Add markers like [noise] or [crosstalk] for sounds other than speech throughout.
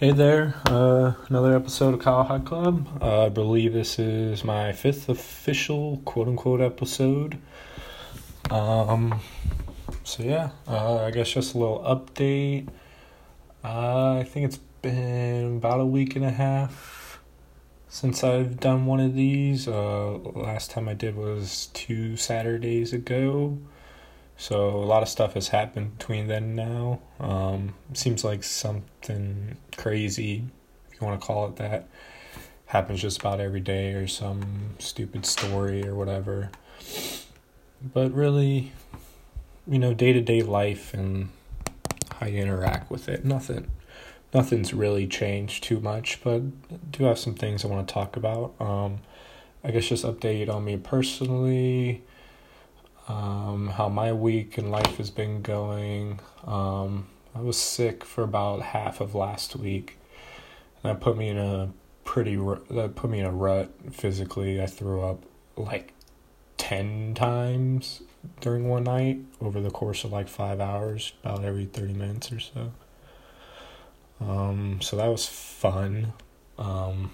Hey there, uh, another episode of Kyle High Club. Uh, I believe this is my fifth official quote unquote episode. Um, so yeah, uh, I guess just a little update. Uh, I think it's been about a week and a half since I've done one of these. Uh, last time I did was two Saturdays ago. So a lot of stuff has happened between then and now. Um, seems like something crazy, if you want to call it that, happens just about every day or some stupid story or whatever. But really, you know, day to day life and how you interact with it, nothing, nothing's really changed too much. But I do have some things I want to talk about. Um, I guess just update on me personally um, how my week and life has been going. Um, I was sick for about half of last week. And that put me in a pretty that put me in a rut physically. I threw up like 10 times during one night over the course of like 5 hours, about every 30 minutes or so. Um, so that was fun. Um,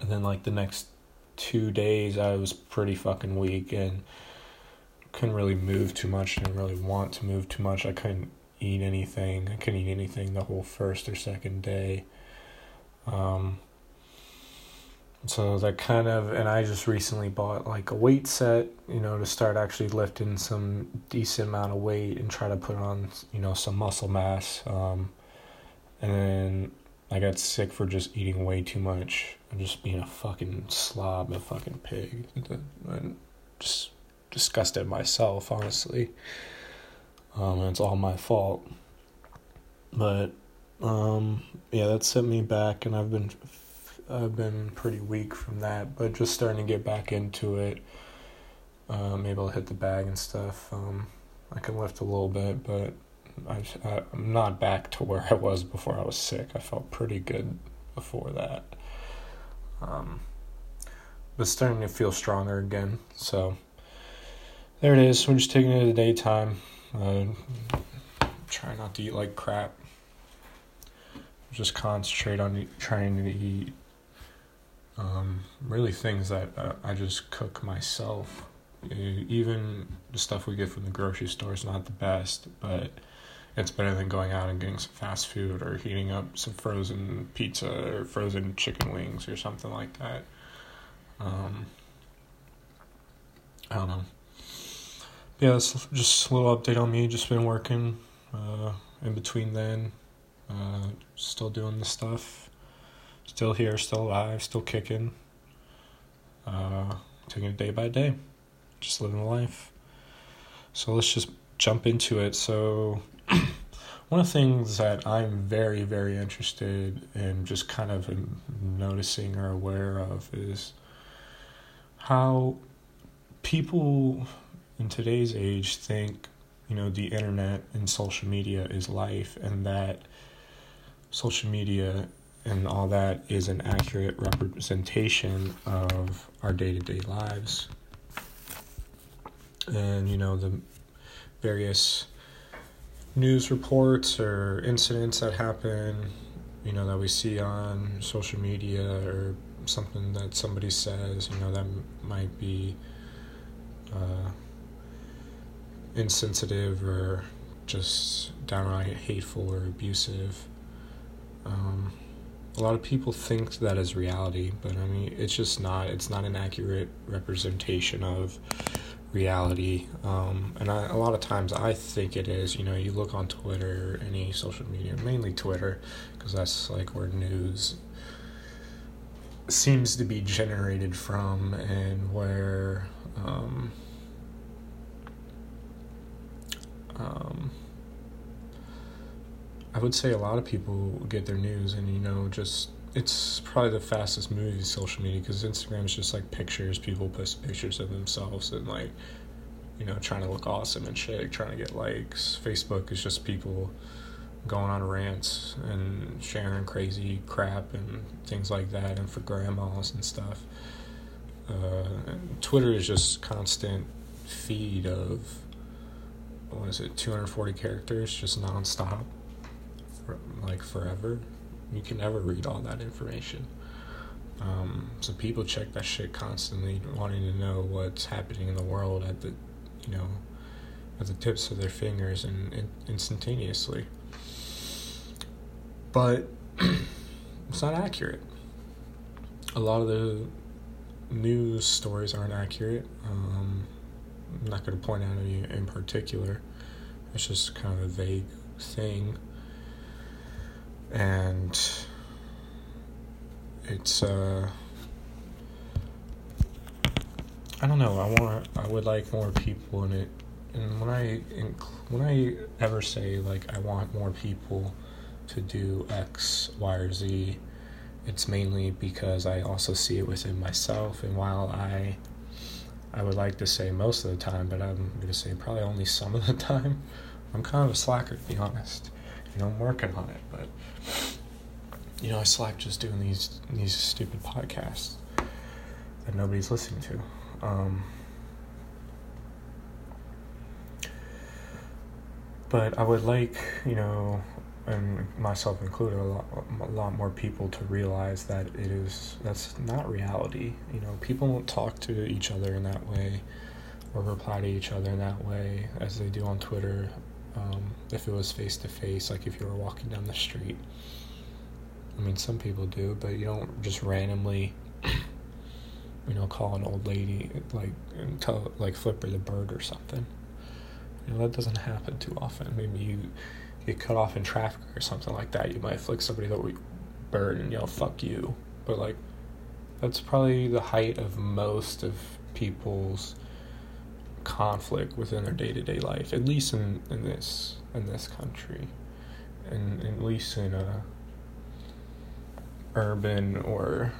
and then like the next 2 days I was pretty fucking weak and couldn't really move too much. Didn't really want to move too much. I couldn't eat anything. I couldn't eat anything the whole first or second day. Um, so that kind of, and I just recently bought like a weight set, you know, to start actually lifting some decent amount of weight and try to put on, you know, some muscle mass. Um, and then I got sick for just eating way too much and just being a fucking slob, a fucking pig. [laughs] And just disgusted myself, honestly. Um, and it's all my fault. But um, yeah, that sent me back, and I've been I've been pretty weak from that. But just starting to get back into it. Um, able to hit the bag and stuff. Um, I can lift a little bit, but I, I'm not back to where I was before I was sick. I felt pretty good before that. Um, but starting to feel stronger again. So there it is. We're just taking it in the daytime. Uh, try not to eat like crap. Just concentrate on trying to eat um, really things that uh, I just cook myself. Even the stuff we get from the grocery store is not the best, but it's better than going out and getting some fast food or heating up some frozen pizza or frozen chicken wings or something like that. Um, I don't know yeah, that's just a little update on me. Just been working uh, in between then. Uh, still doing the stuff. Still here, still alive, still kicking. Uh, taking it day by day. Just living the life. So let's just jump into it. So, [clears throat] one of the things that I'm very, very interested in just kind of noticing or aware of is how people in today's age think you know the internet and social media is life and that social media and all that is an accurate representation of our day-to-day lives. And you know the various news reports or incidents that happen you know that we see on social media or something that somebody says you know that might be uh, insensitive or just downright hateful or abusive. Um, a lot of people think that is reality, but I mean, it's just not. It's not an accurate representation of reality. Um, and I, a lot of times I think it is. You know, you look on Twitter, any social media, mainly Twitter, because that's like where news seems to be generated from and where. Um, um, I would say a lot of people get their news, and you know, just it's probably the fastest moving social media because Instagram is just like pictures. People post pictures of themselves and like, you know, trying to look awesome and shit, trying to get likes. Facebook is just people going on rants and sharing crazy crap and things like that, and for grandmas and stuff. Uh, and Twitter is just constant feed of what is it 240 characters just nonstop for, like forever You can never read all that information. Um, so people check that shit constantly, wanting to know what's happening in the world at the, you know, at the tips of their fingers and, and instantaneously. But [clears throat] it's not accurate. A lot of the news stories aren't accurate. Um, I'm not going to point out any in particular. It's just kind of a vague thing. And it's uh I don't know. I want I would like more people in it. And when I when I ever say like I want more people to do X, Y, or Z, it's mainly because I also see it within myself. And while I I would like to say most of the time, but I'm going to say probably only some of the [laughs] time. I'm kind of a slacker, to be honest. You know, I'm working on it, but you know, I slack just doing these these stupid podcasts that nobody's listening to. Um, but I would like, you know, and myself included, a lot, a lot more people to realize that it is that's not reality. You know, people don't talk to each other in that way, or reply to each other in that way as they do on Twitter. Um, if it was face to face, like if you were walking down the street I mean, some people do, but you don't just randomly, [clears throat] you know, call an old lady like and tell like flip her the bird or something. You know, that doesn't happen too often. Maybe you get cut off in traffic or something like that. You might flick somebody the bird and yell "fuck you," but like that's probably the height of most of people's conflict within their day to day life, at least in, in this in this country, and at least in a urban or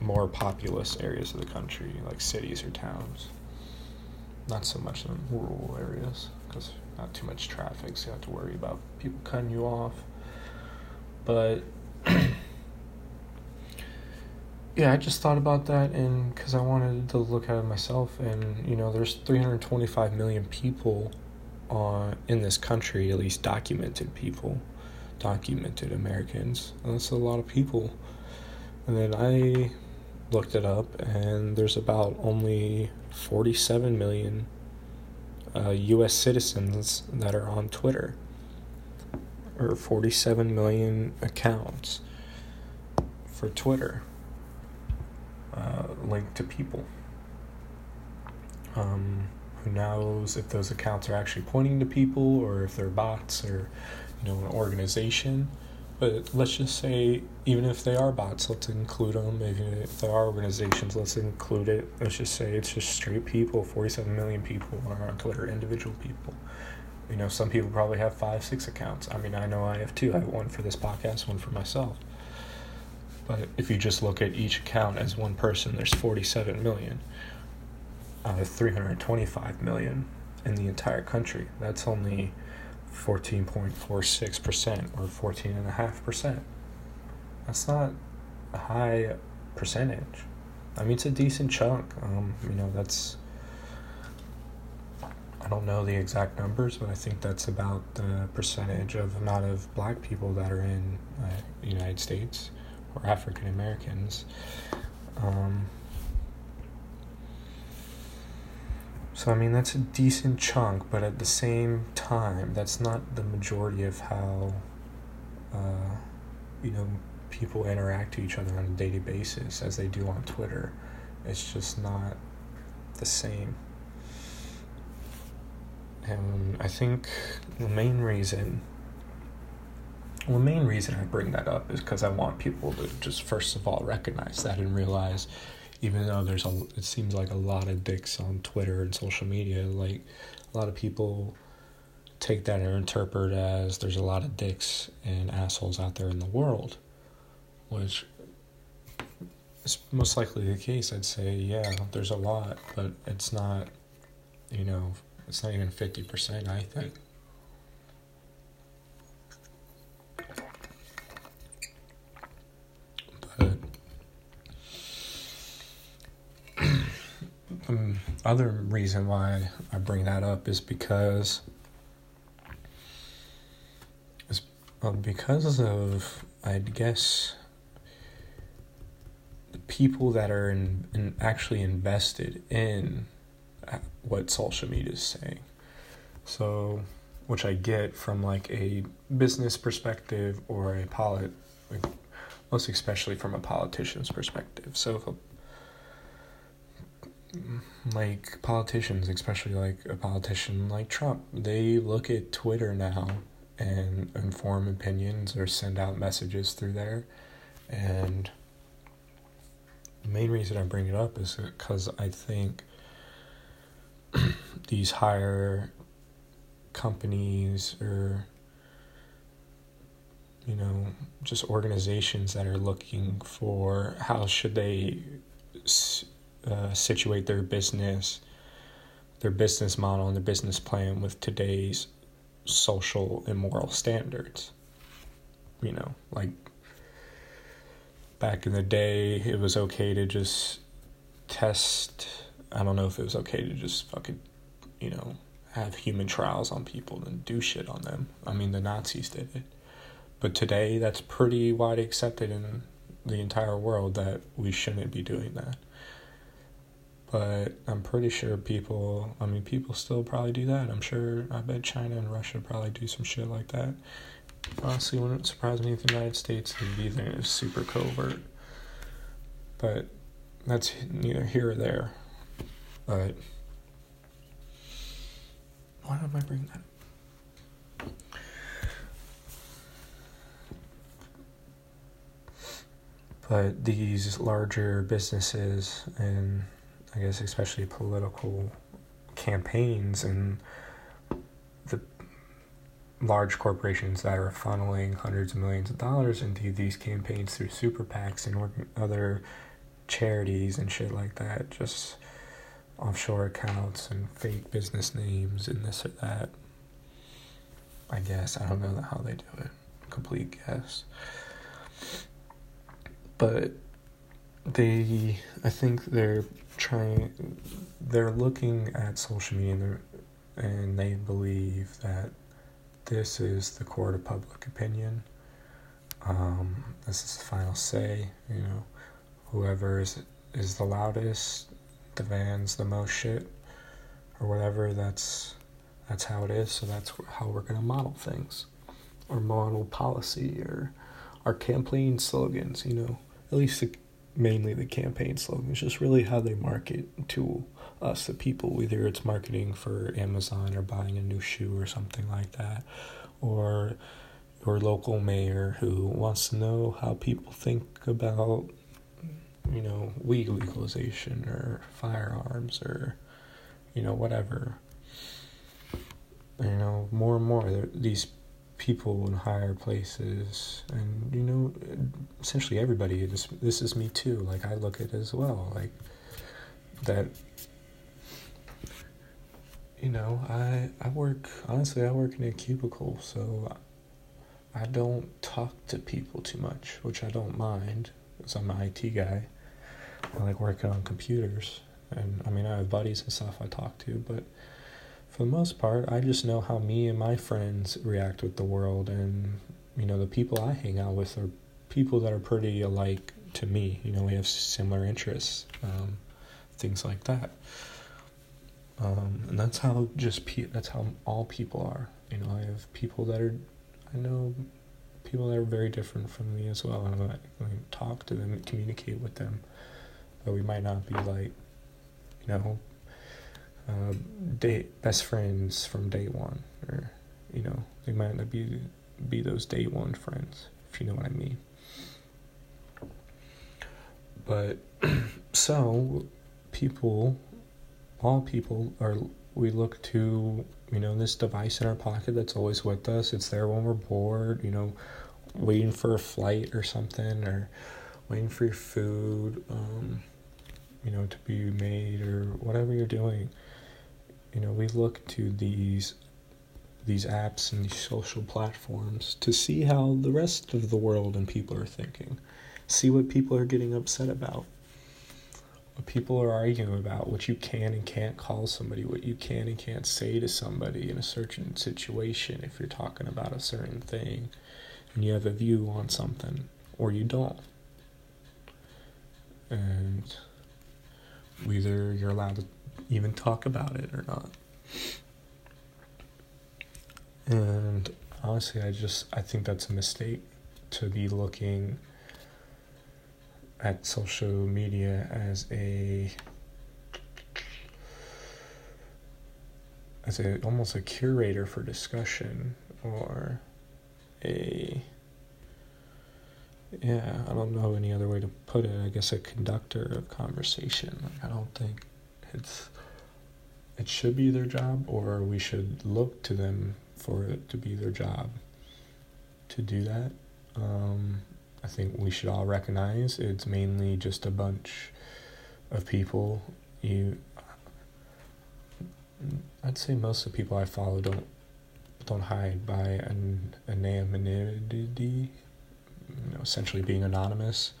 more populous areas of the country, like cities or towns. Not so much in rural areas because not too much traffic, so you have to worry about people cutting you off. But [clears throat] yeah, I just thought about that, and because I wanted to look at it myself, and you know, there's 325 million people on in this country, at least documented people documented Americans. And that's a lot of people. And then I looked it up, and there's about only 47 million uh, U.S. citizens that are on Twitter, or 47 million accounts for Twitter uh, linked to people. Um, who knows if those accounts are actually pointing to people or if they're bots or you know, an organization. But let's just say, even if they are bots, let's include them. Even if they are organizations, let's include it. Let's just say it's just straight people. Forty-seven million people are on Twitter, individual people. You know, some people probably have five, six accounts. I mean, I know I have two. I have one for this podcast, one for myself. But if you just look at each account as one person, there's 47 million out of 325 million in the entire country. That's only 14.46% or 14.5%. That's not a high percentage. I mean, it's a decent chunk. Um, you know, that's. I don't know the exact numbers, but I think that's about the percentage of amount of black people that are in uh, the United States or African Americans. Um, So, I mean, that's a decent chunk, but at the same time, that's not the majority of how, uh, you know, people interact to each other on a daily basis as they do on Twitter. It's just not the same. And I think the main reason, well, the main reason I bring that up is because I want people to just first of all recognize that and realize even though there's a it seems like a lot of dicks on Twitter and social media, like a lot of people take that and interpret as there's a lot of dicks and assholes out there in the world, which is most likely the case. I'd say, yeah, there's a lot, but it's not, you know, it's not even 50%, I think. um, other reason why I bring that up is because because of, I'd guess, the people that are in, in actually invested in uh, what social media is saying. So, which I get from like a business perspective or a polit, like, most especially from a politician's perspective. So, if a like politicians, especially like a politician like Trump, they look at Twitter now and inform opinions or send out messages through there. And the main reason I bring it up is because I think [clears throat] these higher companies or you know just organizations that are looking for how should they uh, situate their business, their business model, and their business plan with today's social and moral standards. You know, like back in the day, it was okay to just test. I don't know if it was okay to just fucking, you know, have human trials on people and do shit on them. I mean, the Nazis did it. But today, that's pretty wide accepted in the entire world that we shouldn't be doing that but I'm pretty sure people, I mean, people still probably do that. I'm sure, I bet China and Russia probably do some shit like that. Honestly, wouldn't surprise me if the United States did either. Super covert. But that's neither here or there. But why am I bringing that? But these larger businesses and I guess especially political campaigns and the large corporations that are funneling hundreds of millions of dollars into these campaigns through super PACs and other charities and shit like that, just offshore accounts and fake business names and this or that. I guess I don't know how they do it. Complete guess. But they, I think they're trying they're looking at social media and, and they believe that this is the court of public opinion. Um, this is the final say you know. Whoever is is the loudest demands the most shit or whatever that's that's how it is. So that's how we're going to model things or model policy or our campaign slogans you know. At least the mainly the campaign slogans, just really how they market to us, the people, whether it's marketing for Amazon or buying a new shoe or something like that, or your local mayor who wants to know how people think about, you know, weed legalization or firearms or, you know, whatever. You know, more and more, these people in higher places and you know essentially everybody this this is me too like i look at it as well like that you know i i work honestly i work in a cubicle so i don't talk to people too much which i don't mind because i'm an it guy. I like working on computers and i mean i have buddies and stuff i talk to but for the most part, I just know how me and my friends react with the world, and you know, the people I hang out with are people that are pretty alike to me. You know, we have similar interests, um, things like that. Um, and that's how just pe- that's how all people are. You know, I have people that are, I know, people that are very different from me as well, and I, talk to them communicate with them, but we might not be like, you know, uh, best friends from day one, or you know, they might not be be those day one friends, if you know what I mean. But [clears throat] so people, all people are we look to you know this device in our pocket that's always with us. It's there when we're bored, you know, waiting for a flight or something, or waiting for your food, um, you know, to be made or whatever you're doing you know we look to these these apps and these social platforms to see how the rest of the world and people are thinking see what people are getting upset about what people are arguing about what you can and can't call somebody what you can and can't say to somebody in a certain situation if you're talking about a certain thing and you have a view on something, or you don't. And whether you're allowed to even talk about it or not. And honestly, I just I think that's a mistake to be looking at social media as a as a almost a curator for discussion or a yeah i don't know any other way to put it i guess a conductor of conversation like i don't think it's it should be their job or we should look to them for it to be their job to do that um, i think we should all recognize it's mainly just a bunch of people you I'd say most of the people I follow don't don't hide by an anonymity, you know, essentially being anonymous.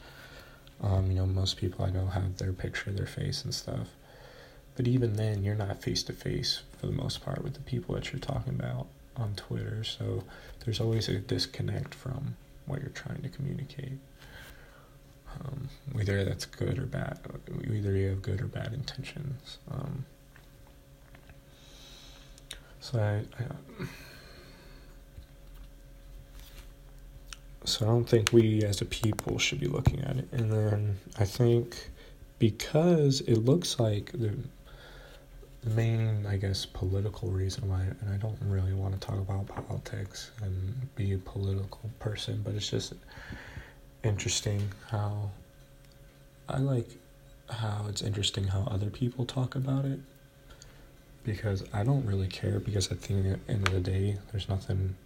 Um, you know, most people I know have their picture, their face, and stuff. But even then, you're not face to face for the most part with the people that you're talking about on Twitter. So there's always a disconnect from what you're trying to communicate. Um, whether that's good or bad, either you have good or bad intentions. Um, so I, I, so I don't think we as a people should be looking at it. And then I think because it looks like the the main, I guess, political reason why, and I don't really want to talk about politics and be a political person, but it's just interesting how I like how it's interesting how other people talk about it because I don't really care because I think at the end of the day, there's nothing.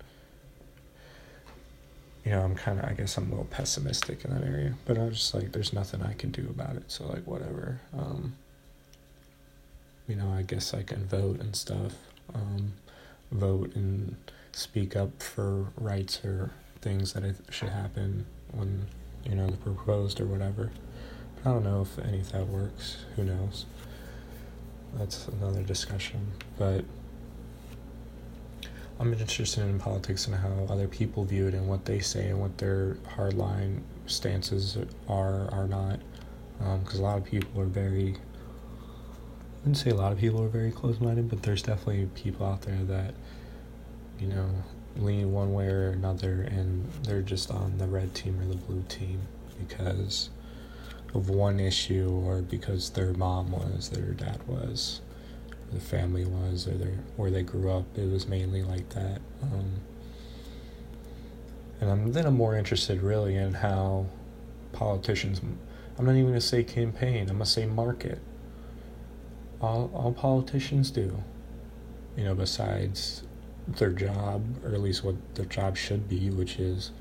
You know, I'm kind of, I guess I'm a little pessimistic in that area, but I'm just like, there's nothing I can do about it. So, like, whatever. Um, you know, I guess I can vote and stuff. Um, vote and speak up for rights or things that it should happen when, you know, they're proposed or whatever. But I don't know if any of that works. Who knows? that's another discussion. But I'm interested in politics and how other people view it and what they say and what their hardline stances are are not. Because um, a lot of people are very. Wouldn't say a lot of people are very close-minded, but there's definitely people out there that, you know, lean one way or another, and they're just on the red team or the blue team because of one issue or because their mom was, their dad was, the family was, or their where they grew up. It was mainly like that. Um, and I'm, then I'm more interested really in how politicians. I'm not even gonna say campaign. I'm gonna say market. All all politicians do, you know, besides their job, or at least what their job should be, which is,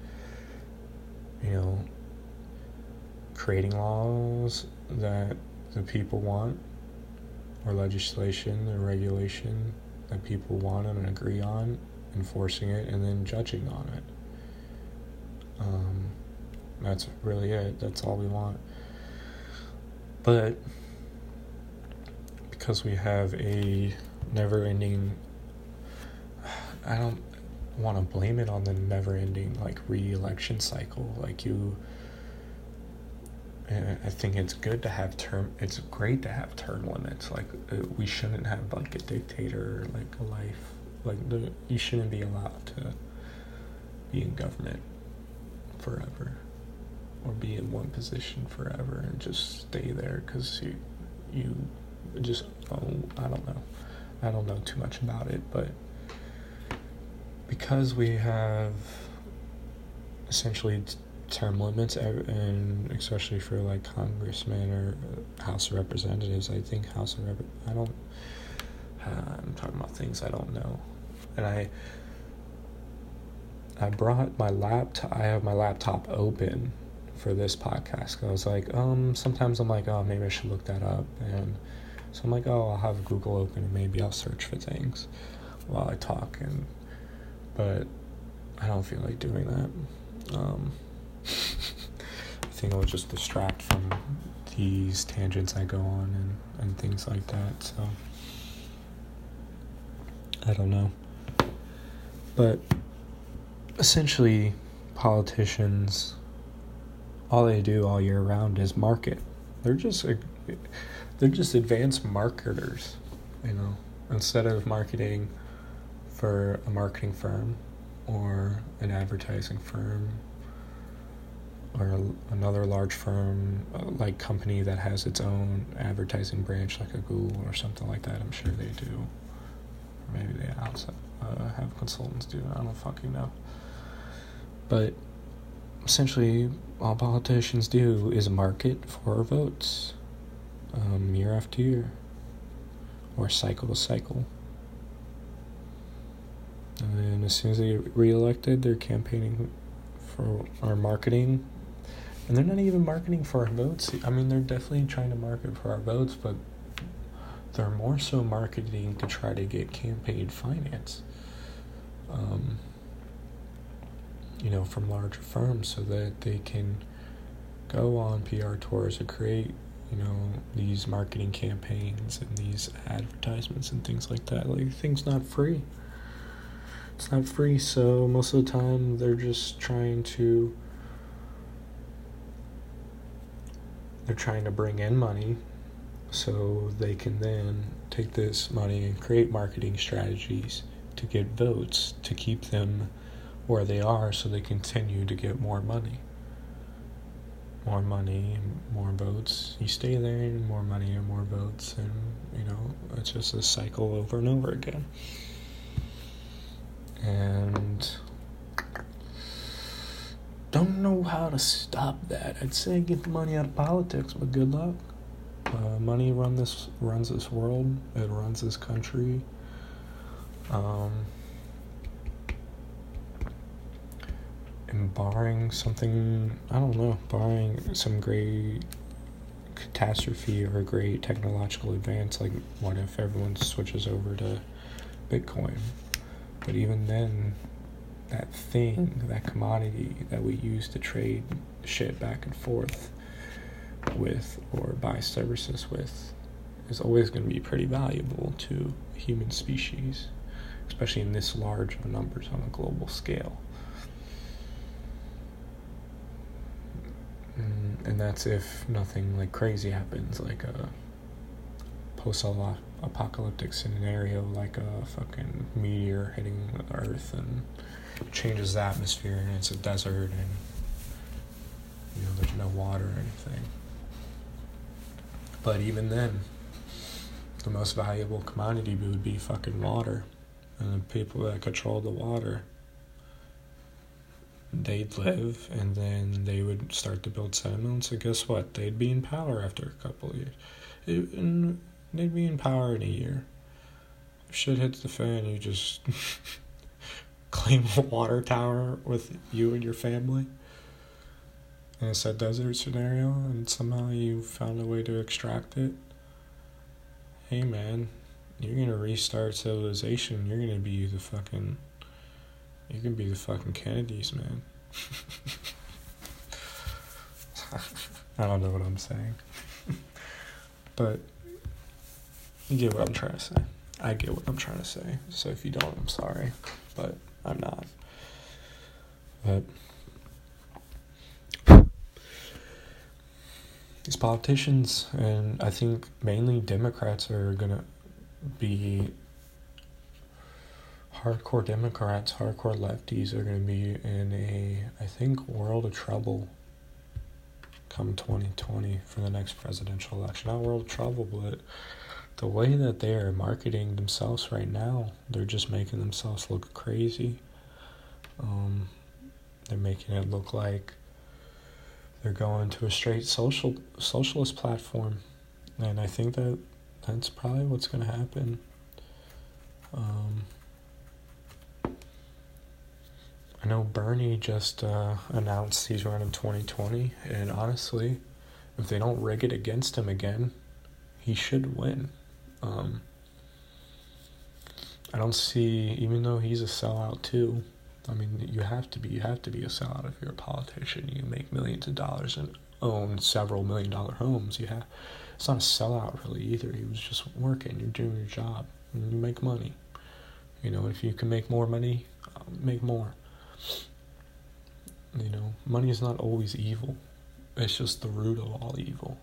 you know, creating laws that the people want, or legislation or regulation that people want and agree on, enforcing it, and then judging on it. Um, that's really it. That's all we want. But because we have a never ending, I don't want to blame it on the never ending like re election cycle. Like, you I think it's good to have term. It's great to have term limits. Like uh, we shouldn't have like a dictator, like a life. Like the you shouldn't be allowed to be in government forever, or be in one position forever and just stay there because you you just oh I don't know, I don't know too much about it, but because we have essentially term limits, and especially for like congressmen or House of Representatives. I think House of Rep. I don't. Uh, I'm talking about things I don't know, and I. I brought my laptop. I have my laptop open for this podcast. I was like, um, sometimes I'm like, oh, maybe I should look that up, and so I'm like, oh, I'll have Google open and maybe I'll search for things while I talk, and but I don't feel like doing that. Um, [laughs] I think it will just distract from these tangents I go on and, and things like that. So I don't know. But essentially, politicians, all they do all year round is market. They're just they're just advanced marketers, you know. Instead of marketing for a marketing firm or an advertising firm or another large firm uh, like company that has its own advertising branch like a Google or something like that. I'm sure they do. Maybe they uh, have consultants do. it I don't fucking know. But essentially, all politicians do is market for votes um, year after year or cycle to cycle. And then as soon as they get reelected, they're campaigning for our marketing and they're not even marketing for our votes. I mean, they're definitely trying to market for our votes, but they're more so marketing to try to get campaign finance. Um, you know, from larger firms so that they can go on PR tours or create, you know, these marketing campaigns and these advertisements and things like that. Like, things not free. It's not free, so most of the time they're just trying to they're trying to bring in money so they can then take this money and create marketing strategies to get votes to keep them where they are so they continue to get more money. More money, more votes. You stay there and more money and more votes and you know, it's just a cycle over and over again. And don't know how to stop that. I'd say get the money out of politics, but good luck. Uh, money run this runs this world. It runs this country. Um, and barring something, I don't know, barring some great catastrophe or a great technological advance, like what if everyone switches over to Bitcoin? But even then, that thing, hmm. that commodity that we use to trade shit back and forth with or buy services with is always going to be pretty valuable to human species, especially in this large of numbers on a global scale. And that's if nothing like crazy happens, like a post apocalyptic scenario, like a fucking meteor hitting the Earth and changes the atmosphere and it's a desert and you know there's no water or anything. But even then, the most valuable commodity would be fucking water. And the people that control the water, they'd live and then they would start to build settlements. And guess what? They'd be in power after a couple of years. It, and they'd be in power in a year. Shit hits the fan, you just [laughs] claim a water tower with you and your family. And it's a desert scenario, and somehow you found a way to extract it. Hey man, you're gonna restart civilization. You're gonna be the fucking. You can be the fucking Kennedys, man. [laughs] I don't know what I'm saying. [laughs] but you get what I'm trying to say. I get what I'm trying to say. So if you don't, I'm sorry. But I'm not. But these politicians, and I think mainly Democrats, are gonna be hardcore Democrats, hardcore lefties are gonna be in a, I think, world of trouble come 2020 for the next presidential election. Not world of trouble, but the way that they are marketing themselves right now, they're just making themselves look crazy. Um, they're making it look like they're going to a straight social socialist platform, and I think that that's probably what's going to happen. Um, I know Bernie just uh, announced he's running 2020, and honestly, if they don't rig it against him again, he should win. Um, I don't see, even though he's a sellout too. I mean, you have to be. You have to be a sellout if you're a politician. You make millions of dollars and own several million dollar homes. You have. It's not a sellout really either. He was just working. You're doing your job, and you make money. You know, if you can make more money, um, make more. You know, money is not always evil. It's just the root of all evil.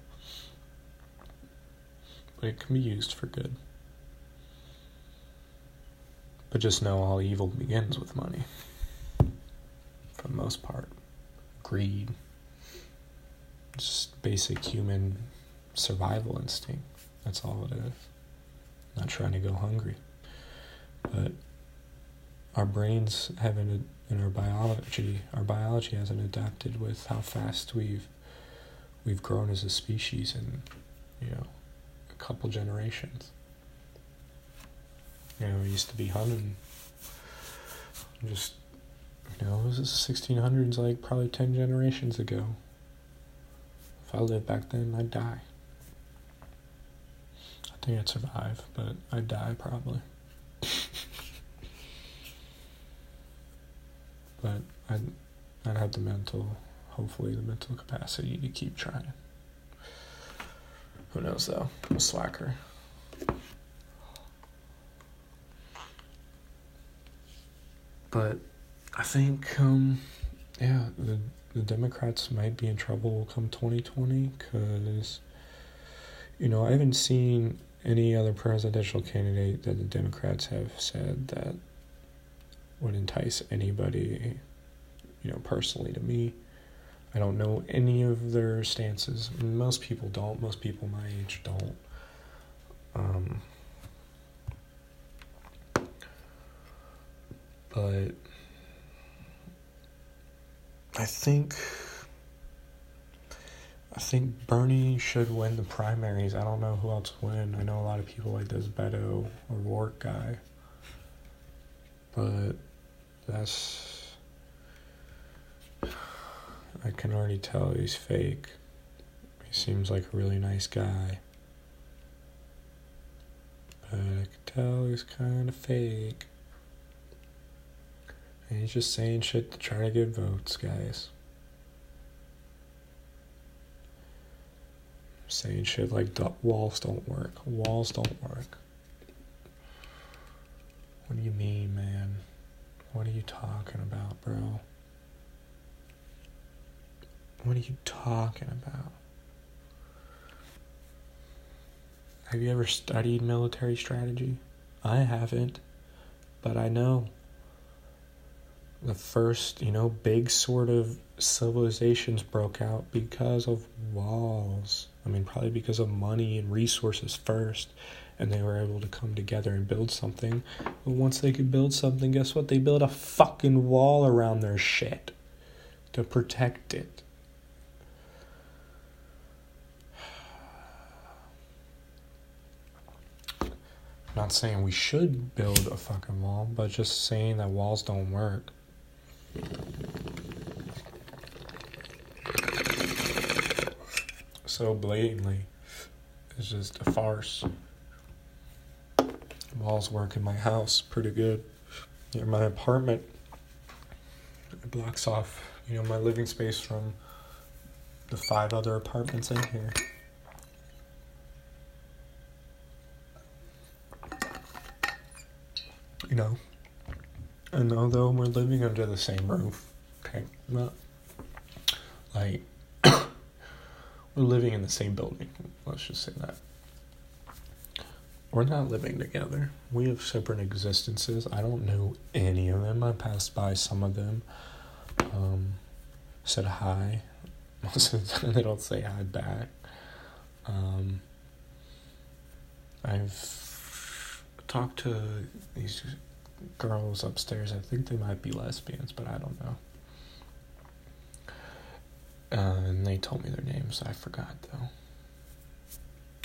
But it can be used for good. But just know all evil begins with money. For the most part. Greed. Just basic human survival instinct. That's all it is. Not trying to go hungry. But our brains haven't in our biology our biology hasn't adapted with how fast we've we've grown as a species in you know a couple generations. You know we used to be hunting just you know this is 1600s like probably 10 generations ago. If i lived back then i'd die. I think i'd survive but i'd die probably but I'd, I'd have the mental, hopefully, the mental capacity to keep trying. Who knows, though? I'm a slacker. But I think, um, yeah, the, the Democrats might be in trouble come 2020 because, you know, I haven't seen any other presidential candidate that the Democrats have said that would entice anybody, you know, personally to me. I don't know any of their stances. Most people don't. Most people my age don't. Um, but I think I think Bernie should win the primaries. I don't know who else win. I know a lot of people like this Beto O'Rourke guy, but that's. I can already tell he's fake. He seems like a really nice guy. But I can tell he's kind of fake. And he's just saying shit to try to get votes, guys. Saying shit like walls don't work. Walls don't work. What do you mean, man? What are you talking about, bro? What are you talking about? Have you ever studied military strategy? I haven't, but I know. The first, you know, big sort of civilizations broke out because of walls. I mean, probably because of money and resources first and they were able to come together and build something. But once they could build something, guess what? They built a fucking wall around their shit to protect it. [sighs] not saying we should build a fucking wall, but just saying that walls don't work. So blatantly, it's just a farce walls work in my house pretty good. In my apartment, it blocks off, you know, my living space from the five other apartments in here. You know, and although we're living under the same roof, okay, not like [coughs] we're living in the same building. Let's just say that. We're not living together. We have separate existences. I don't know any of them. I passed by some of them. Um, said hi. [laughs] Most of the time they don't say hi back. Um, I've talked to these girls upstairs. I think they might be lesbians, but I don't know. Uh, and they told me their names. I forgot though.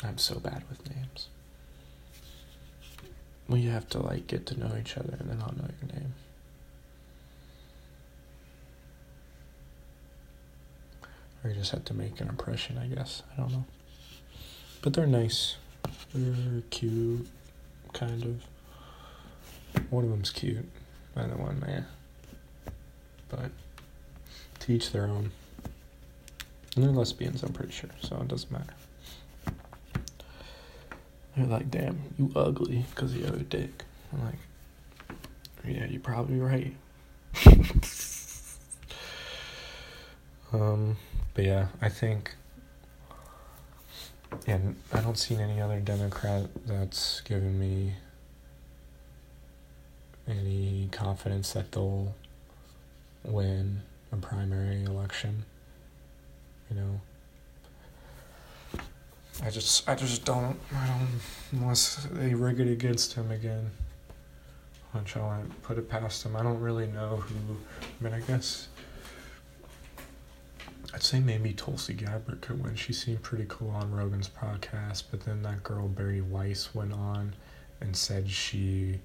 I'm so bad with names. We have to like get to know each other and then I'll know your name. Or you just have to make an impression, I guess. I don't know. But they're nice. They're cute, kind of. One of them's cute. The other one, man. But teach their own. And they're lesbians, I'm pretty sure, so it doesn't matter. They're like, damn, you ugly because you have a dick. I'm like, yeah, you're probably right. [laughs] Um, but yeah, I think. And I don't see any other Democrat that's given me any confidence that they'll win a primary election. You know, I just I just don't I don't unless they rig it against him again. Which I won't put it past him. I don't really know who. I mean, I guess I'd say maybe Tulsi Gabbard could win. She seemed pretty cool on Rogan's podcast, but then that girl Bari Weiss went on and said she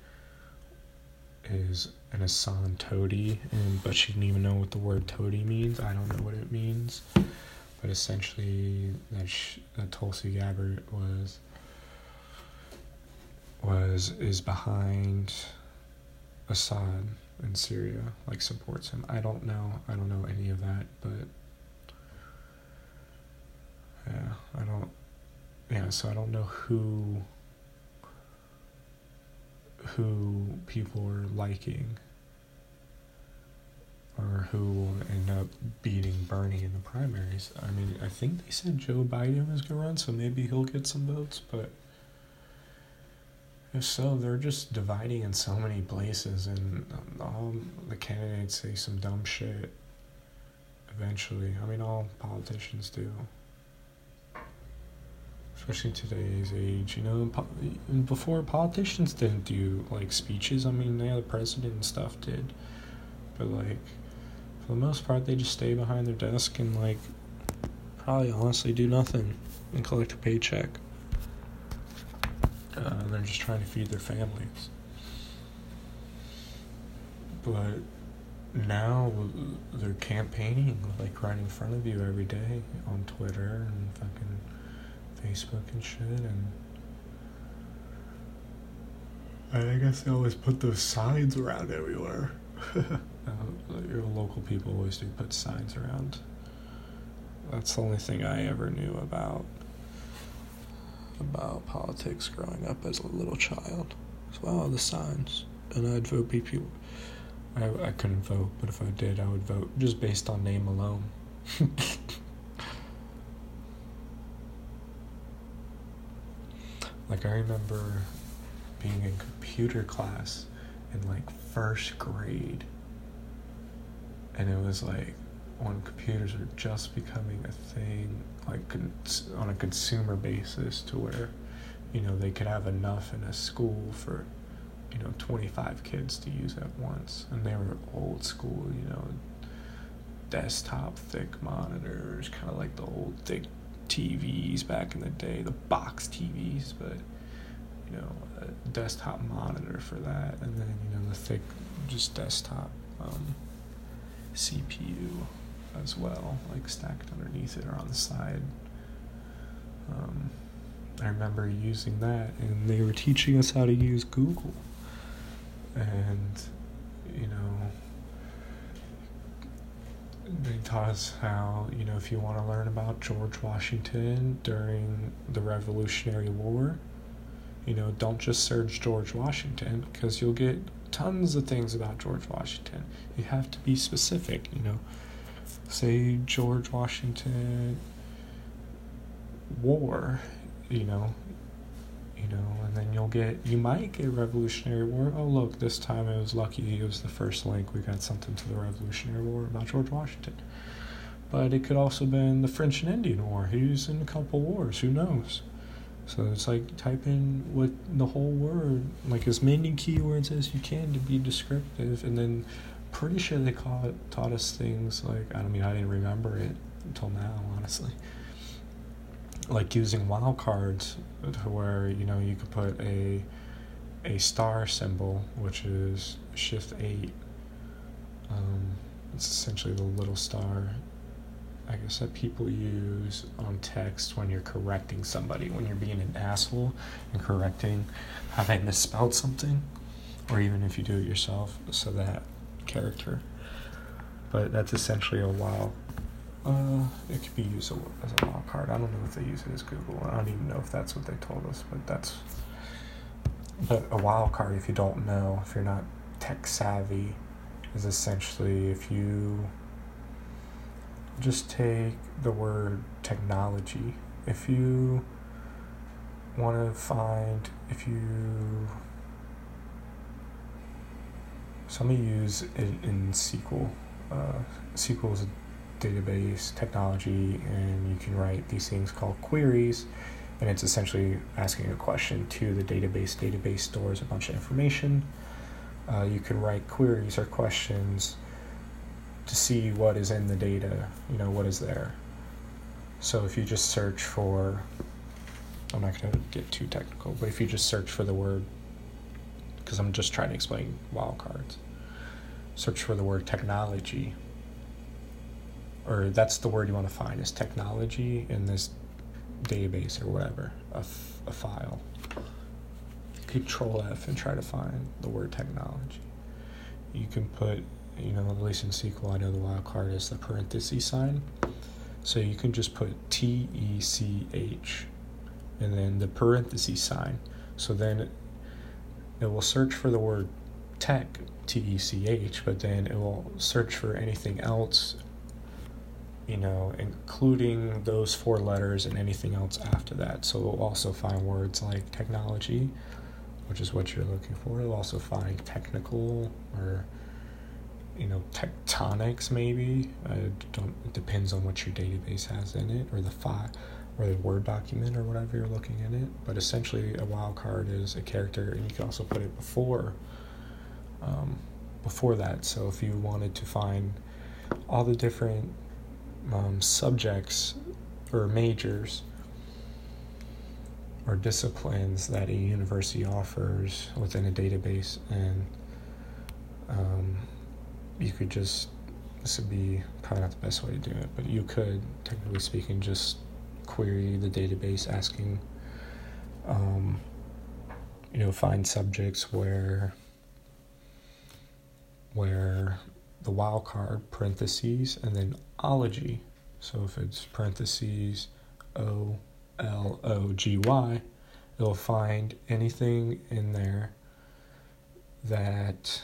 is an Assad toady, and but she didn't even know what the word toady means. I don't know what it means, but essentially that she, that Tulsi Gabbard was was is behind Assad in Syria, like supports him. I don't know. I don't know any of that, but yeah, I don't. Yeah, so I don't know who who people are liking or who will end up beating Bernie in the primaries. I mean, I think they said Joe Biden was going to run, so maybe he'll get some votes, but if so, they're just dividing in so many places, and all the candidates say some dumb shit eventually. I mean, all politicians do especially today's age. You know, before politicians didn't do like speeches. I mean, the president and stuff did, but like for the most part, they just stay behind their desk and like probably honestly do nothing and collect a paycheck. Uh, they're just trying to feed their families. But now they're campaigning like right in front of you every day on Twitter and fucking Facebook and shit, and I guess they always put those signs around everywhere. [laughs] uh, your local people always do put signs around. That's the only thing I ever knew about about politics growing up as a little child. So, wow, the signs, and I'd vote people. I I couldn't vote, but if I did, I would vote just based on name alone. Like, I remember being in computer class in like first grade, and it was like when computers are just becoming a thing, like on a consumer basis, to where you know they could have enough in a school for you know 25 kids to use at once. And they were old school you know desktop thick monitors kind of like the old thick TVs back in the day, the box TVs, but you know, a desktop monitor for that, and then you know the thick, just desktop um, CPU as well, like stacked underneath it or on the side. Um, I remember using that, and they were teaching us how to use Google, and you know they taught us how, you know, if you want to learn about George Washington during the Revolutionary War, you know, don't just search George Washington because you'll get tons of things about George Washington. You have to be specific, you know. Say George Washington war, you know, you know, and then you'll get, you might get Revolutionary War. Oh, look, this time it was lucky he was the first link. We got something to the Revolutionary War about George Washington. But it could also been the French and Indian War. He was in a couple wars. Who knows? So it's like type in what the whole word, like as many keywords as you can to be descriptive, and then pretty sure they caught, taught us things like I don't mean I didn't remember it until now, honestly. Like using wildcards to where you know you could put a a star symbol which is shift 8 um, it's essentially the little star i guess that people use on text when you're correcting somebody when you're being an asshole and correcting how they misspelled something or even if you do it yourself so that character but that's essentially a wild uh, it could be used as a wild card. I don't know if they use it as Google. I don't even know if that's what they told us, but that's. But a wild card, if you don't know, if you're not tech savvy, is essentially if you just take the word technology. If you want to find, if you, some of use it in SQL. Uh, SQL is a database technology, and you can write these things called queries, and it's essentially asking a question to the database. Database stores a bunch of information. Uh, you can write queries or questions to see what is in the data, you know, what is there. So if you just search for, I'm not going to get too technical, but if you just search for the word, because I'm just trying to explain wildcards, search for the word technology, or that's the word you want to find is technology in this database or whatever, a, f- a file. Control F and try to find the word technology. You can put you know, at least in SQL, I know the wildcard is the parenthesis sign. So you can just put T E C H and then the parenthesis sign. So then it will search for the word tech, T E C H, but then it will search for anything else, you know, including those four letters and anything else after that. So it will also find words like technology, which is what you're looking for. It'll also find technical or you know tectonics maybe uh, don't it depends on what your database has in it or the file or the word document or whatever you're looking in it but essentially a wildcard is a character and you can also put it before um, before that. So if you wanted to find all the different um, subjects or majors or disciplines that a university offers within a database and um, you could just this would be probably not the best way to do it, but you could, technically speaking, just query the database asking, um, you know, find subjects where where the wildcard parentheses and then ology. So if it's parentheses O L O G Y, it'll find anything in there that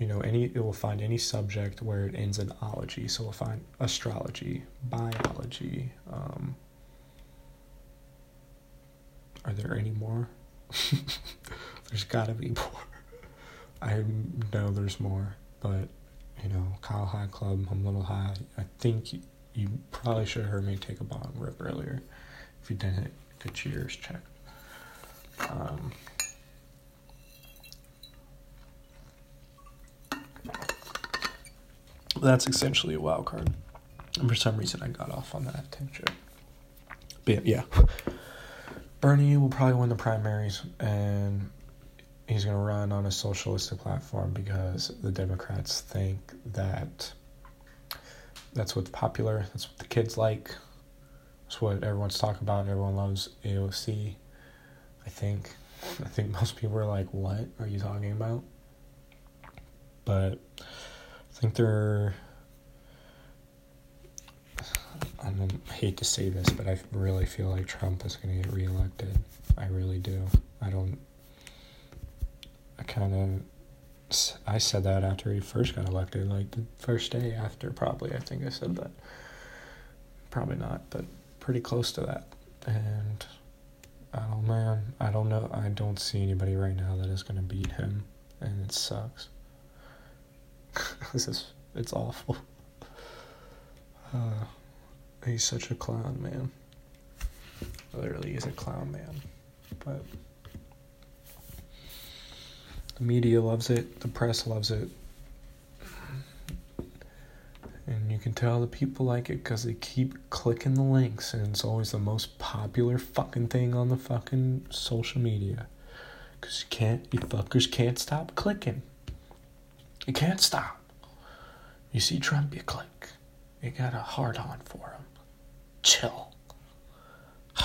you know any it will find any subject where it ends in ology. So we'll find astrology biology um, are there any more? [laughs] There's gotta be more. I know there's more but you know kyle high club i'm a little high i think you, you probably should have heard me take a bong rip earlier if you didn't get cheers check um, that's essentially a wild card. And for some reason, I got off on that tangent. But yeah, Bernie will probably win the primaries, and he's going to run on a socialistic platform because the Democrats think that that's what's popular, that's what the kids like, that's what everyone's talking about. Everyone loves AOC. I think. [laughs] I think most people are like, "What are you talking about?" But I think they're. I hate to say this, but I really feel like Trump is going to get reelected. I really do. I don't. I kind of. I said that after he first got elected, like the first day after, probably. I think I said that. Probably not, but pretty close to that. And. Oh man, I don't know. I don't see anybody right now that is going to beat him, and it sucks. [laughs] this is it's awful. Uh, he's such a clown, man. Literally, he's a clown, man. But the media loves it. The press loves it. And you can tell the people like it because they keep clicking the links, and it's always the most popular fucking thing on the fucking social media. Because you can't, you fuckers can't stop clicking. You can't stop. You see Trump, you click. You got a hard on for him. Chill. [sighs]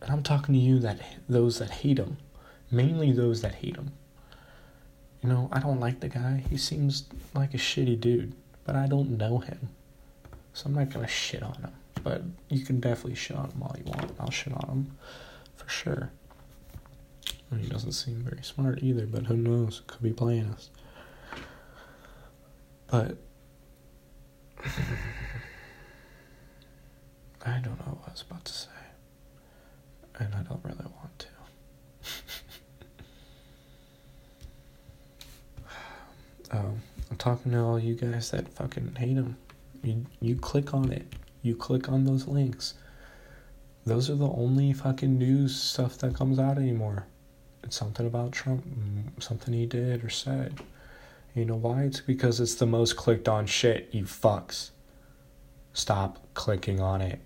And I'm talking to you that those that hate him, mainly those that hate him. You know, I don't like the guy. He seems like a shitty dude, but I don't know him. So I'm not gonna shit on him. But you can definitely shit on him all you want. I'll shit on him for sure. he doesn't seem very smart either, but who knows? Could be playing us. But I don't know what I was about to say. And I don't really want to. [sighs] um, I'm talking to all you guys that fucking hate him. You, you click on it. You click on those links. Those are the only fucking news stuff that comes out anymore. It's something about Trump, mm, something he did or said. You know why? It's because it's the most clicked on shit, you fucks. Stop clicking on it.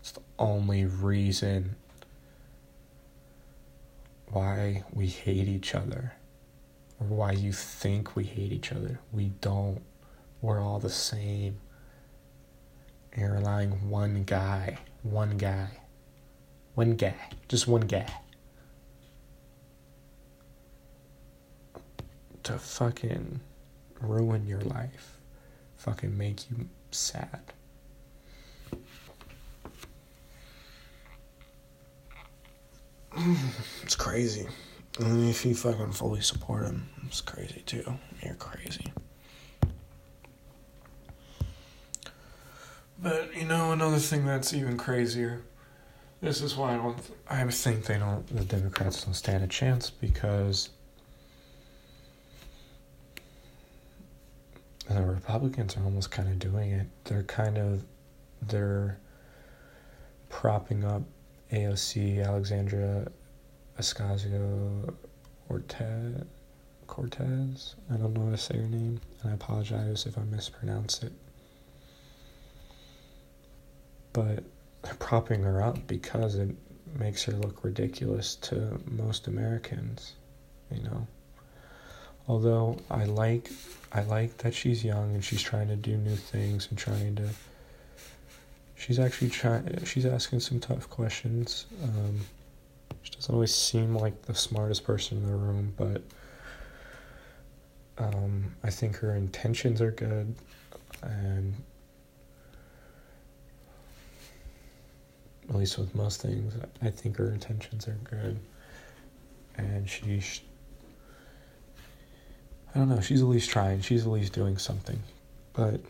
It's the only reason why we hate each other or why you think we hate each other. We don't. We're all the same. You're relying one guy, one guy, one guy, just one guy to fucking ruin your life, fucking make you sad. [sighs] It's crazy. And if you fucking fully support him, it's crazy too. You're crazy. But you know another thing that's even crazier. This is why I don't. I think they don't. The Democrats don't stand a chance because the Republicans are almost kind of doing it. They're kind of they're propping up AOC Alexandria Ocasio Cortez. Cortez. I don't know how to say her name, and I apologize if I mispronounce it. But they're propping her up because it makes her look ridiculous to most Americans, you know. Although I like I like that she's young and she's trying to do new things and trying to she's actually trying she's asking some tough questions. Um, she doesn't always seem like the smartest person in the room, but um, I think her intentions are good and at least with most things, I think her intentions are good, and she, I don't know, she's at least trying, she's at least doing something, but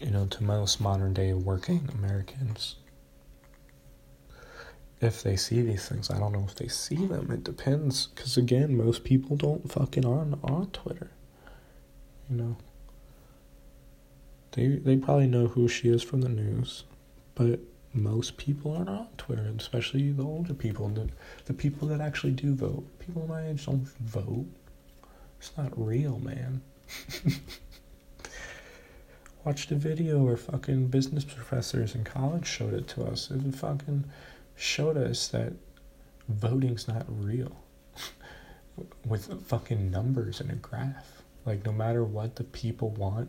you know, to most modern day working Americans, if they see these things, I don't know if they see them. It depends, because again, most people don't fucking on on Twitter, you know. They they probably know who she is from the news but most people aren't on Twitter, especially the older people, the, the people that actually do vote. People my age don't vote. It's not real, man. [laughs] Watched a video where fucking business professors in college showed it to us. It fucking showed us that voting's not real. [laughs] With fucking numbers and a graph. Like, no matter what the people want,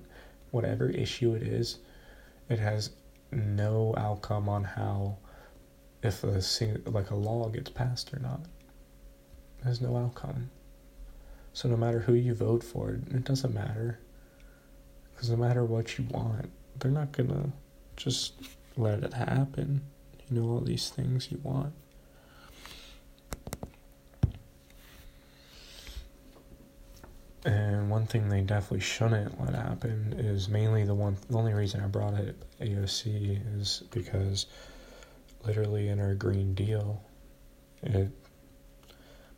whatever issue it is, it has no outcome on how if a like a law gets passed or not. There's no outcome. So no matter who you vote for, it doesn't matter. Because no matter what you want, they're not gonna just let it happen. You know all these things you want. And one thing they definitely shouldn't let happen is mainly the one. The only reason I brought it AOC is because literally in our Green Deal, it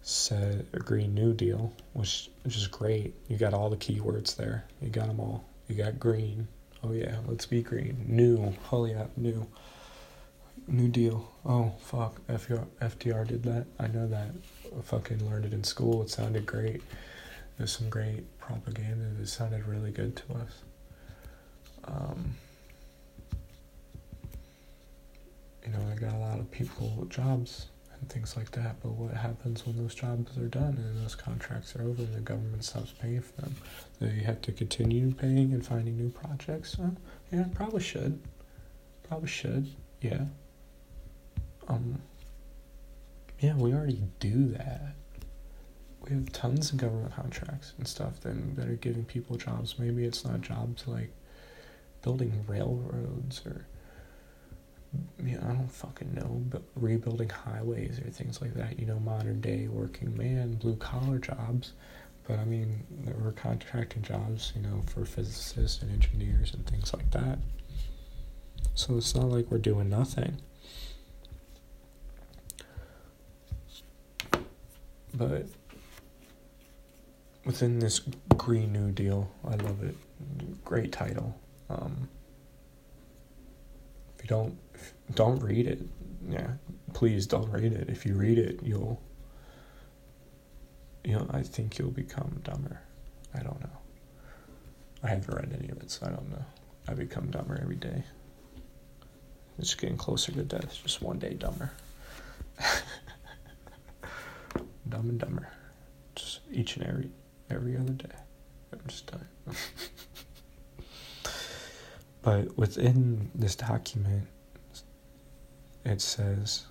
said a Green New Deal, which which is great. You got all the keywords there. You got them all. You got green. Oh yeah, let's be green. New. Oh yeah, new. New Deal. Oh fuck. FDR, FDR did that. I know that. I fucking learned it in school. It sounded great. There's some great propaganda. It sounded really good to us. Um, you know, I got a lot of people jobs and things like that. But what happens when those jobs are done and those contracts are over and the government stops paying for them? They have to continue paying and finding new projects. Uh, yeah, probably should. Probably should. Yeah. Um. Yeah, we already do that we have tons of government contracts and stuff that, that are giving people jobs. Maybe it's not a job to like building railroads or you know, I don't fucking know, but rebuilding highways or things like that, you know, modern day working man, blue collar jobs. but I mean, we're contracting jobs, you know, for physicists and engineers and things like that. So it's not like we're doing nothing. But within this Green New Deal, I love it. Great title. Um, if you don't, don't read it. Yeah, please don't read it. If you read it, you'll, you know, I think you'll become dumber. I don't know. I haven't read any of it, so I don't know. I become dumber every day. It's getting closer to death. Just one day dumber. [laughs] Dumb and Dumber. Just each and every every other day. I'm just dying. [laughs] but within this document, it says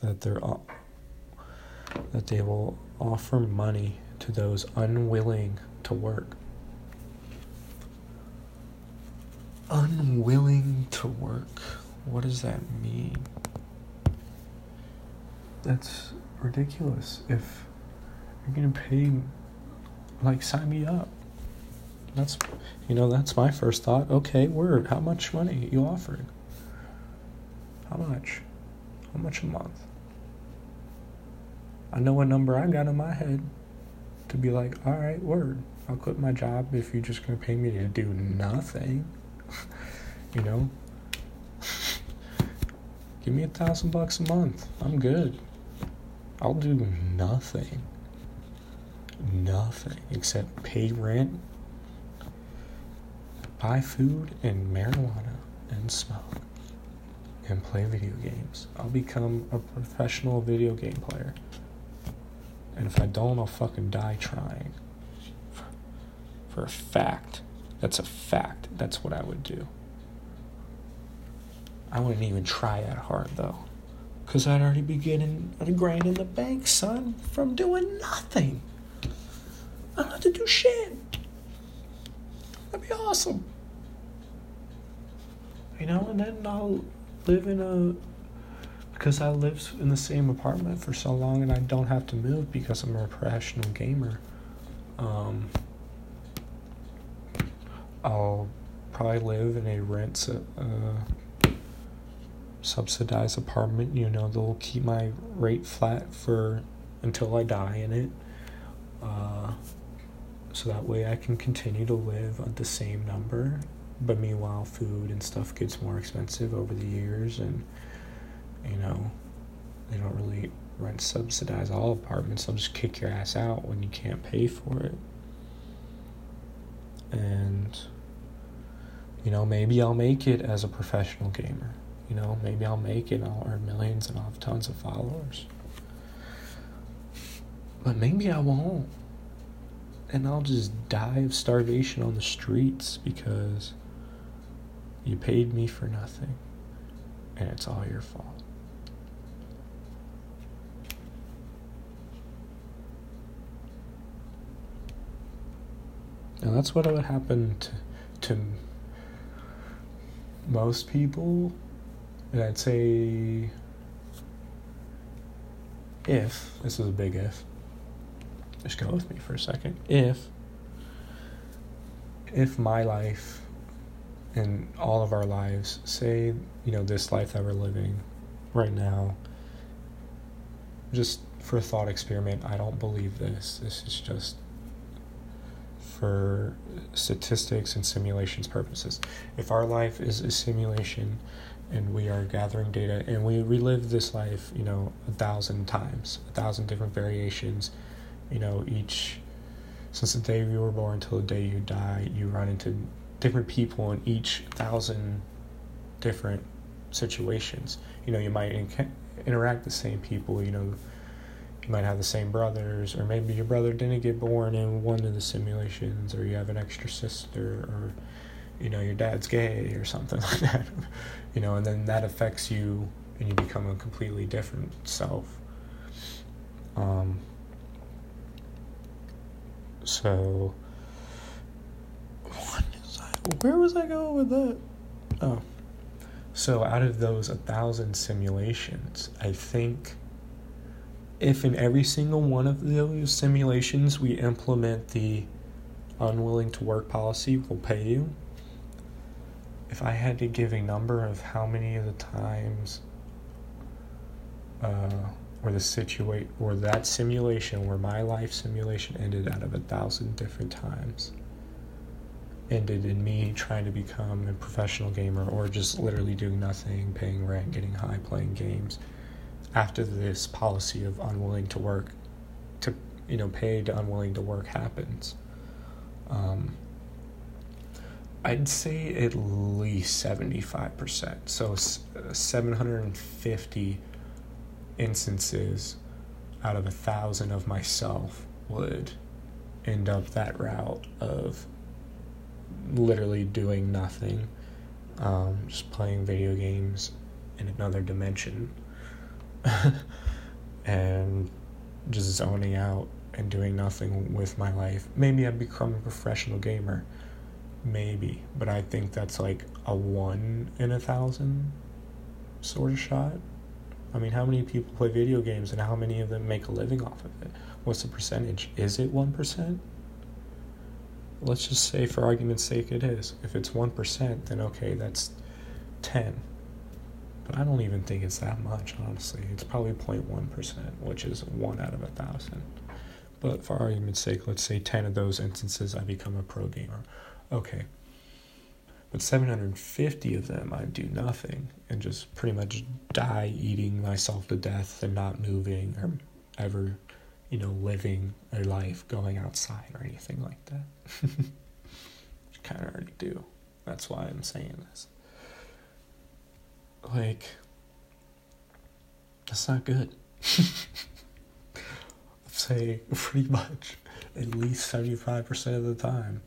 that they're that they will offer money to those unwilling to work. Unwilling to work. What does that mean? That's ridiculous. If you're gonna pay, like, sign me up. That's, you know, that's my first thought. Okay, word. How much money you offering? How much? How much a month? I know a number I got in my head to be like, all right, word. I'll quit my job if you're just gonna pay me to do nothing. [laughs] you know? Give me a thousand bucks a month. I'm good. I'll do nothing. Nothing except pay rent, buy food and marijuana and smoke and play video games. I'll become a professional video game player. And if I don't, I'll fucking die trying. For, for a fact. That's a fact. That's what I would do. I wouldn't even try that hard though. Because I'd already be getting a grand in the bank, son, from doing nothing. I don't have to do shit. That'd be awesome. You know, and then I'll live in a. Because I lived in the same apartment for so long and I don't have to move because I'm a professional gamer. Um, I'll probably live in a rent uh, subsidized apartment. You know, they'll keep my rate flat for until I die in it. Uh, so that way I can continue to live at the same number. But meanwhile, food and stuff gets more expensive over the years, and you know, they don't really rent subsidize all apartments. They'll just kick your ass out when you can't pay for it. And you know, maybe I'll make it as a professional gamer. You know, maybe I'll make it, I'll earn millions and I'll have tons of followers. But maybe I won't. And I'll just die of starvation on the streets because you paid me for nothing and it's all your fault. And that's what would happen to, to most people and I'd say if, this is a big if, just go with me for a second. If, if my life and all of our lives, say, you know, this life that we're living right now, just for a thought experiment, I don't believe this. This is just for statistics and simulations purposes. If our life is a simulation and we are gathering data and we relive this life you know a thousand times a thousand different variations you know each since the day you were born till the day you die you run into different people in each thousand different situations. You know you might in- interact with the same people you know you might have the same brothers or maybe your brother didn't get born in one of the simulations or you have an extra sister or you know your dad's gay or something [laughs] like that. You know and then that affects you and you become a completely different self. Um, so where was i going with that oh so out of those a thousand simulations i think if in every single one of those simulations we implement the unwilling to work policy, we'll pay you. If I had to give a number of how many of the times uh, or the situate or that simulation where my life simulation ended out of a thousand different times. Ended in me trying to become a professional gamer or just literally doing nothing, paying rent, getting high, playing games. After this policy of unwilling to work to you know paid unwilling to work happens. Um, i'd say at least 75% so uh, 750 instances out of a thousand of myself would end up that route of literally doing nothing um, just playing video games in another dimension [laughs] and just zoning out and doing nothing with my life. Maybe I'd become a professional gamer. Maybe. But I think that's like a one in a thousand sort of shot. I mean, how many people play video games and how many of them make a living off of it? What's the percentage? Is it 1%? Let's just say, for argument's sake, it is. If it's 1%, then okay, that's 10. But I don't even think it's that much, honestly. It's probably 0.1%, which is 1 out of a 1,000. But for argument's sake, let's say 10 of those instances I become a pro gamer. Okay. But 750 of them I'd do nothing and just pretty much die eating myself to death and not moving or ever, you know, living a life going outside or anything like that. [laughs] Kind of already do. That's why I'm saying this like that's not good. [laughs] say pretty much at least 75% of the time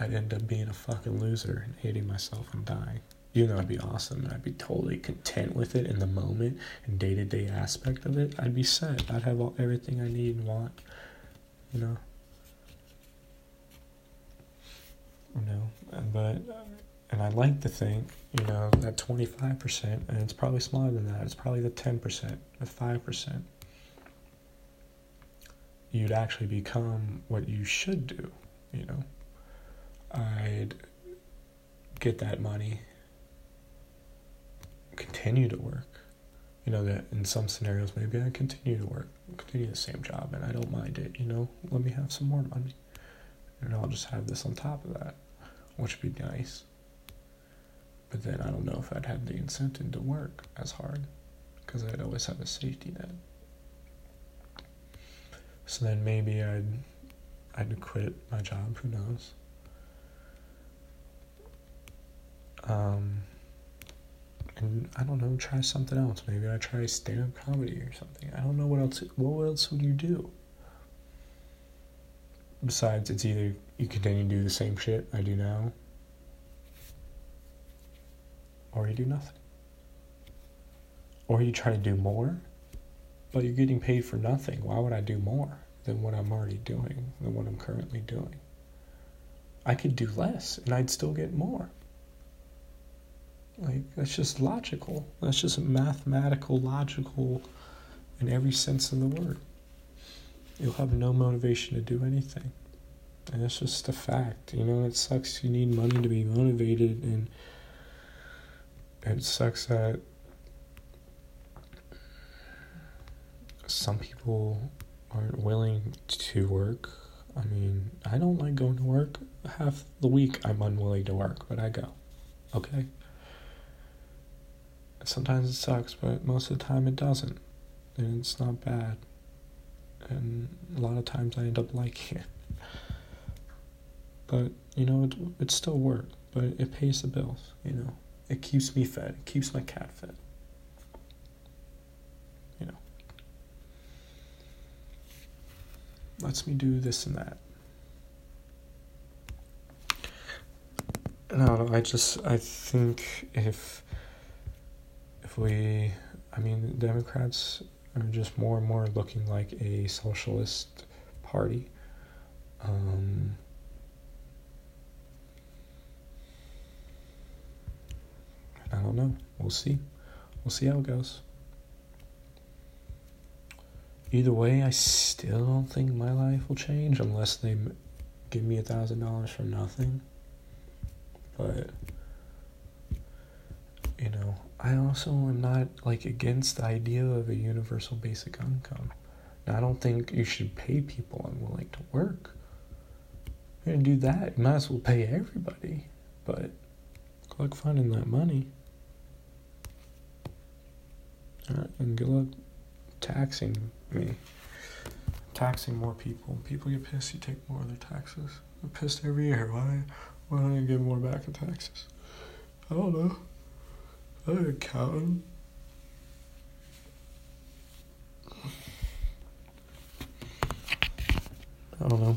I'd end up being a fucking loser and hating myself and dying. Even though I'd be awesome and I'd be totally content with it in the moment and day to day aspect of it, I'd be set. I'd have all, everything I need and want, you know. You know, but and I like to think, you know, that 25%, and it's probably smaller than that, it's probably the 10%, the 5%, you'd actually become what you should do, you know. I'd get that money, continue to work. You know, that in some scenarios, maybe I continue to work, continue the same job, and I don't mind it, you know. Let me have some more money. And I'll just have this on top of that, which would be nice but then I don't know if I'd have the incentive to work as hard because I'd always have a safety net. So then maybe I'd I'd quit my job. Who knows? Um, and I don't know, try something else. Maybe I try stand-up comedy or something. I don't know what else. What else would you do? Besides, it's either you continue to do the same shit I do now, or you do nothing. Or you try to do more, but you're getting paid for nothing. Why would I do more than what I'm already doing, than what I'm currently doing? I could do less and I'd still get more. Like, that's just logical. That's just mathematical, logical in every sense of the word. You'll have no motivation to do anything. And that's just a fact. You know, it sucks. You need money to be motivated and it sucks that some people aren't willing to work. I mean, I don't like going to work. Half the week I'm unwilling to work, but I go. Okay? Sometimes it sucks, but most of the time it doesn't. And it's not bad. And a lot of times I end up liking it. But, you know, it, it's still work, but it pays the bills, you know. It keeps me fed. It keeps my cat fed. You know. Lets me do this and that. No, I just I think if we I mean Democrats are just more and more looking like a socialist party. Um, I don't know. We'll see. We'll see how it goes. either way, I still don't think my life will change unless they give me a thousand dollars for nothing. But you know, I also am not like against the idea of a universal basic income. Now, I don't think you should pay people unwilling to work. You're gonna do that, you might as well pay everybody. But good luck finding that money. Alright, and good luck taxing me. Taxing more people. People get pissed, you take more of their taxes. I'm pissed every year. Why why don't you give more back in taxes? I don't know. I'm. I don't know.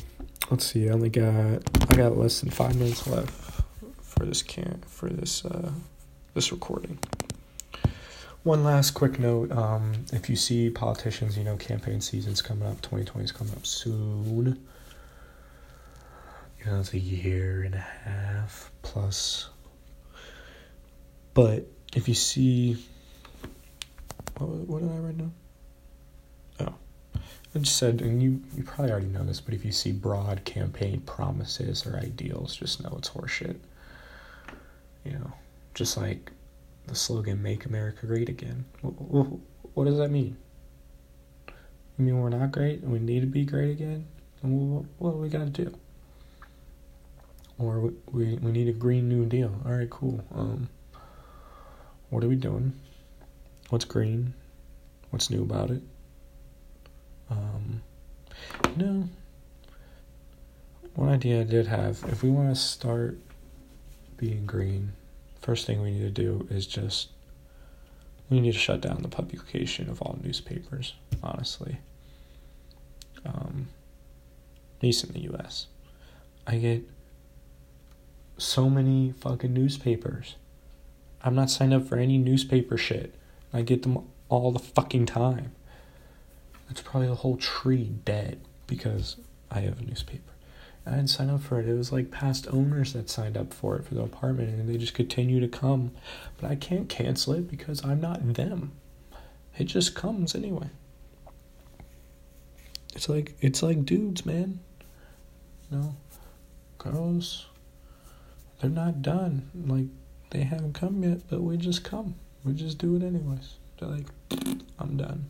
Let's see. I only got I got less than five minutes left for this can for this uh, this recording. One last quick note: um, if you see politicians, you know, campaign season's coming up. Twenty twenty is coming up soon. You know, it's a year and a half plus. But if you see, what, what did I write down? Oh, I just said, and you you probably already know this, but if you see broad campaign promises or ideals, just know it's horseshit. You know, just like the slogan "Make America Great Again." What, what does that mean? I mean we're not great and we need to be great again? What, what do we got to do? Or we, we, we need a Green New Deal. All right, cool. Um, what are we doing? What's green? What's new about it? Um, you know, one idea I did have if we want to start being green, first thing we need to do is just we need to shut down the publication of all newspapers, honestly. Um, at least in the US. I get so many fucking newspapers. I'm not signed up for any newspaper shit. I get them all the fucking time. That's probably a whole tree dead because I have a newspaper. I didn't sign up for it. It was like past owners that signed up for it for the apartment and they just continue to come. But I can't cancel it because I'm not them. It just comes anyway. It's like it's like dudes, man. You know, girls, they're not done. Like they haven't come yet, but we just come. We just do it anyways. They're like, I'm done.